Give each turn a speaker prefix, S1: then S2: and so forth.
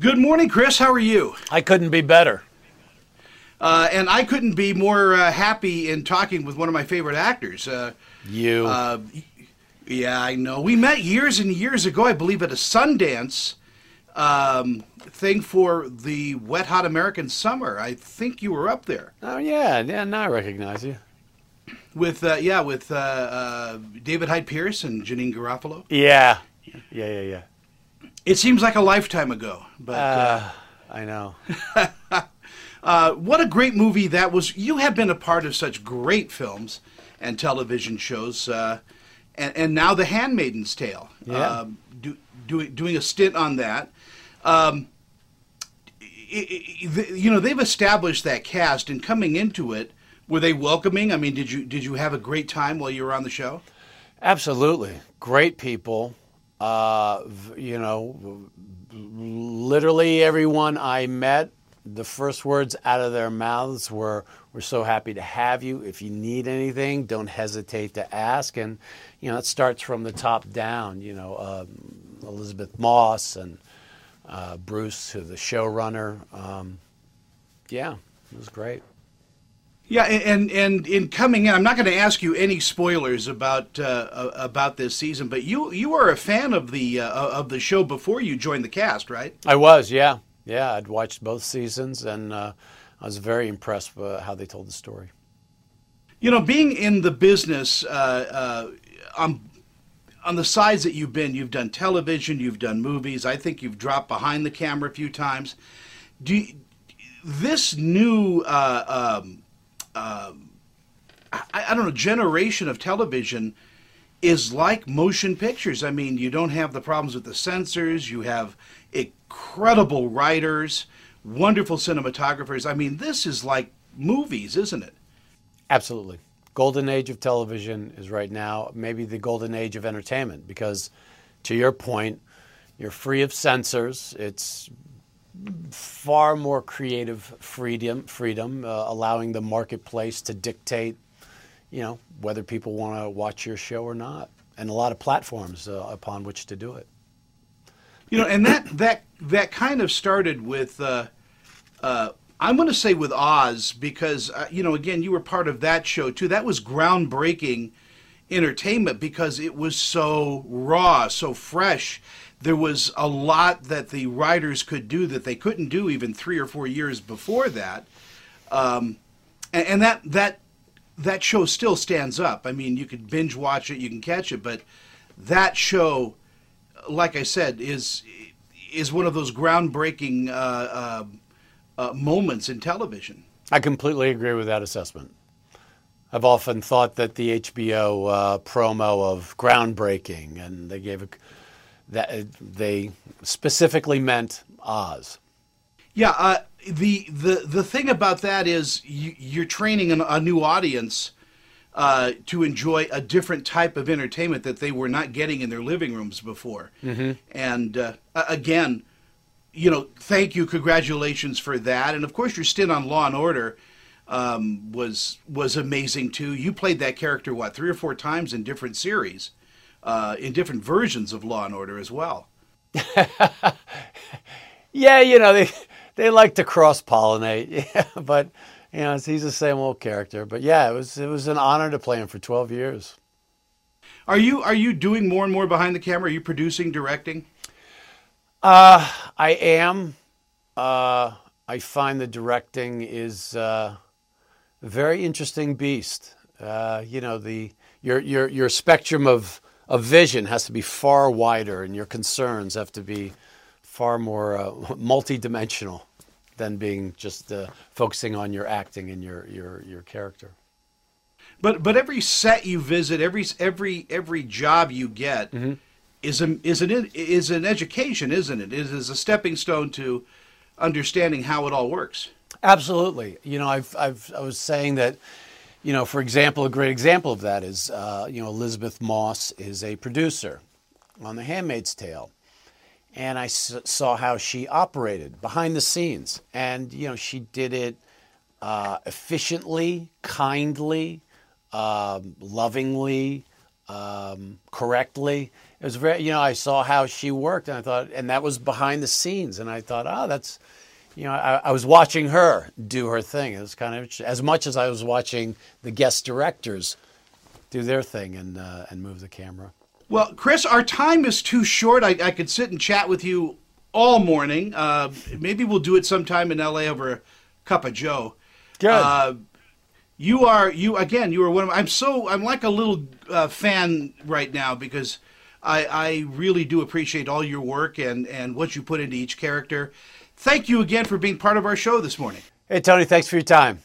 S1: Good morning, Chris. How are you?
S2: I couldn't be better.
S1: Uh, and I couldn't be more uh, happy in talking with one of my favorite actors. Uh,
S2: You.
S1: uh, yeah, I know. We met years and years ago, I believe, at a Sundance um, thing for the Wet Hot American Summer. I think you were up there
S2: oh yeah, yeah. Now I recognize you.
S1: with, uh, yeah, with uh, uh, David Hyde Pierce and Janeane Garofalo.
S2: Yeah, yeah, yeah, yeah.
S1: It seems like a lifetime ago, but. Uh,
S2: Uh, I know.
S1: Uh, what a great movie that was. You have been a part of such great films and television shows, uh, and, and now The Handmaiden's Tale.
S2: Yeah.
S1: Um, do, doing, doing a stint on that. Um, you know, they've established that cast, and coming into it, were they welcoming? I mean, did you did you have a great time while you were on the show?
S2: Absolutely, great people. Uh, you know, literally everyone I met, the first words out of their mouths were, "We're so happy to have you. If you need anything, don't hesitate to ask." And you know, it starts from the top down. You know, um, Elisabeth Moss and uh, Bruce, the showrunner. Um, yeah, it was great.
S1: Yeah, and and in coming in, I'm not going to ask you any spoilers about uh, about this season, but you you are a fan of the uh, of the show before you joined the cast, right?
S2: I was, yeah, yeah. I'd watched both seasons, and uh, I was very impressed with how they told the story.
S1: You know, being in the business uh, uh, on on the sides that you've been, you've done television, you've done movies. I think you've dropped behind the camera a few times. Do you, this new uh, um, um, I, I don't know generation of television is like motion pictures. I mean, you don't have the problems with the censors. You have incredible writers, wonderful cinematographers. I mean, this is like movies, isn't it?
S2: Absolutely, golden age of television is right now. Maybe the golden age of entertainment, because to your point, you're free of censors. It's far more creative freedom, freedom, uh, allowing the marketplace to dictate, you know, whether people want to watch your show or not, and a lot of platforms uh, upon which to do it.
S1: You know, and that that that kind of started with uh, uh, I'm going to say with Oz because uh, you know again you were part of that show too. That was groundbreaking entertainment because it was so raw, so fresh. There was a lot that the writers could do that they couldn't do even three or four years before that, um, and, and that that that show still stands up. I mean, you could binge watch it, you can catch it, but that show like I said, is is one of those groundbreaking uh, uh, uh, moments in television.
S2: I completely agree with that assessment. I've often thought that the HBO uh, promo of groundbreaking, and they gave a, that they specifically meant Oz.
S1: Yeah, uh, the the the thing about that is you, you're training an, a new audience uh, to enjoy a different type of entertainment that they were not getting in their living rooms before. Mm-hmm. And uh, again, you know, thank you, congratulations for that, and of course your stint on Law and Order um, was was amazing too. You played that character what three or four times in different series, uh, in different versions of Law and Order as well.
S2: Yeah, you know they they like to cross pollinate, yeah, but you know he's the same old character. But yeah, it was it was an honor to play him for twelve years.
S1: Are you are you doing more and more behind the camera? Are you producing, directing?
S2: Uh, I am. Uh, I find the directing is uh, a very interesting beast. Uh, you know, the your your your spectrum of of vision has to be far wider, and your concerns have to be far more uh, multidimensional than being just uh, focusing on your acting and your your your character.
S1: But but every set you visit, every every every job you get is a is an is an education, isn't it? It is a stepping stone to understanding how it all works.
S2: Absolutely. You know, I've, I've, I was saying that, you know, for example, a great example of that is, uh, you know, Elisabeth Moss is a producer on The Handmaid's Tale. And I s- saw how she operated behind the scenes. And, you know, she did it uh, efficiently, kindly, um, lovingly, um, correctly. It was very, you know, I saw how she worked, and I thought, and that was behind the scenes, and I thought, oh, that's, you know, I, I was watching her do her thing. It was kind of as much as I was watching the guest directors do their thing and uh, and move the camera.
S1: Well, Chris, our time is too short. I, I could sit and chat with you all morning. Uh, maybe we'll do it sometime in LA over a cup of Joe.
S2: Good.
S1: Uh, you are you again. You are one of. I'm so. I'm like a little uh, fan right now because I, I really do appreciate all your work and and what you put into each character. Thank you again for being part of our show this morning.
S2: Hey, Tony, thanks for your time.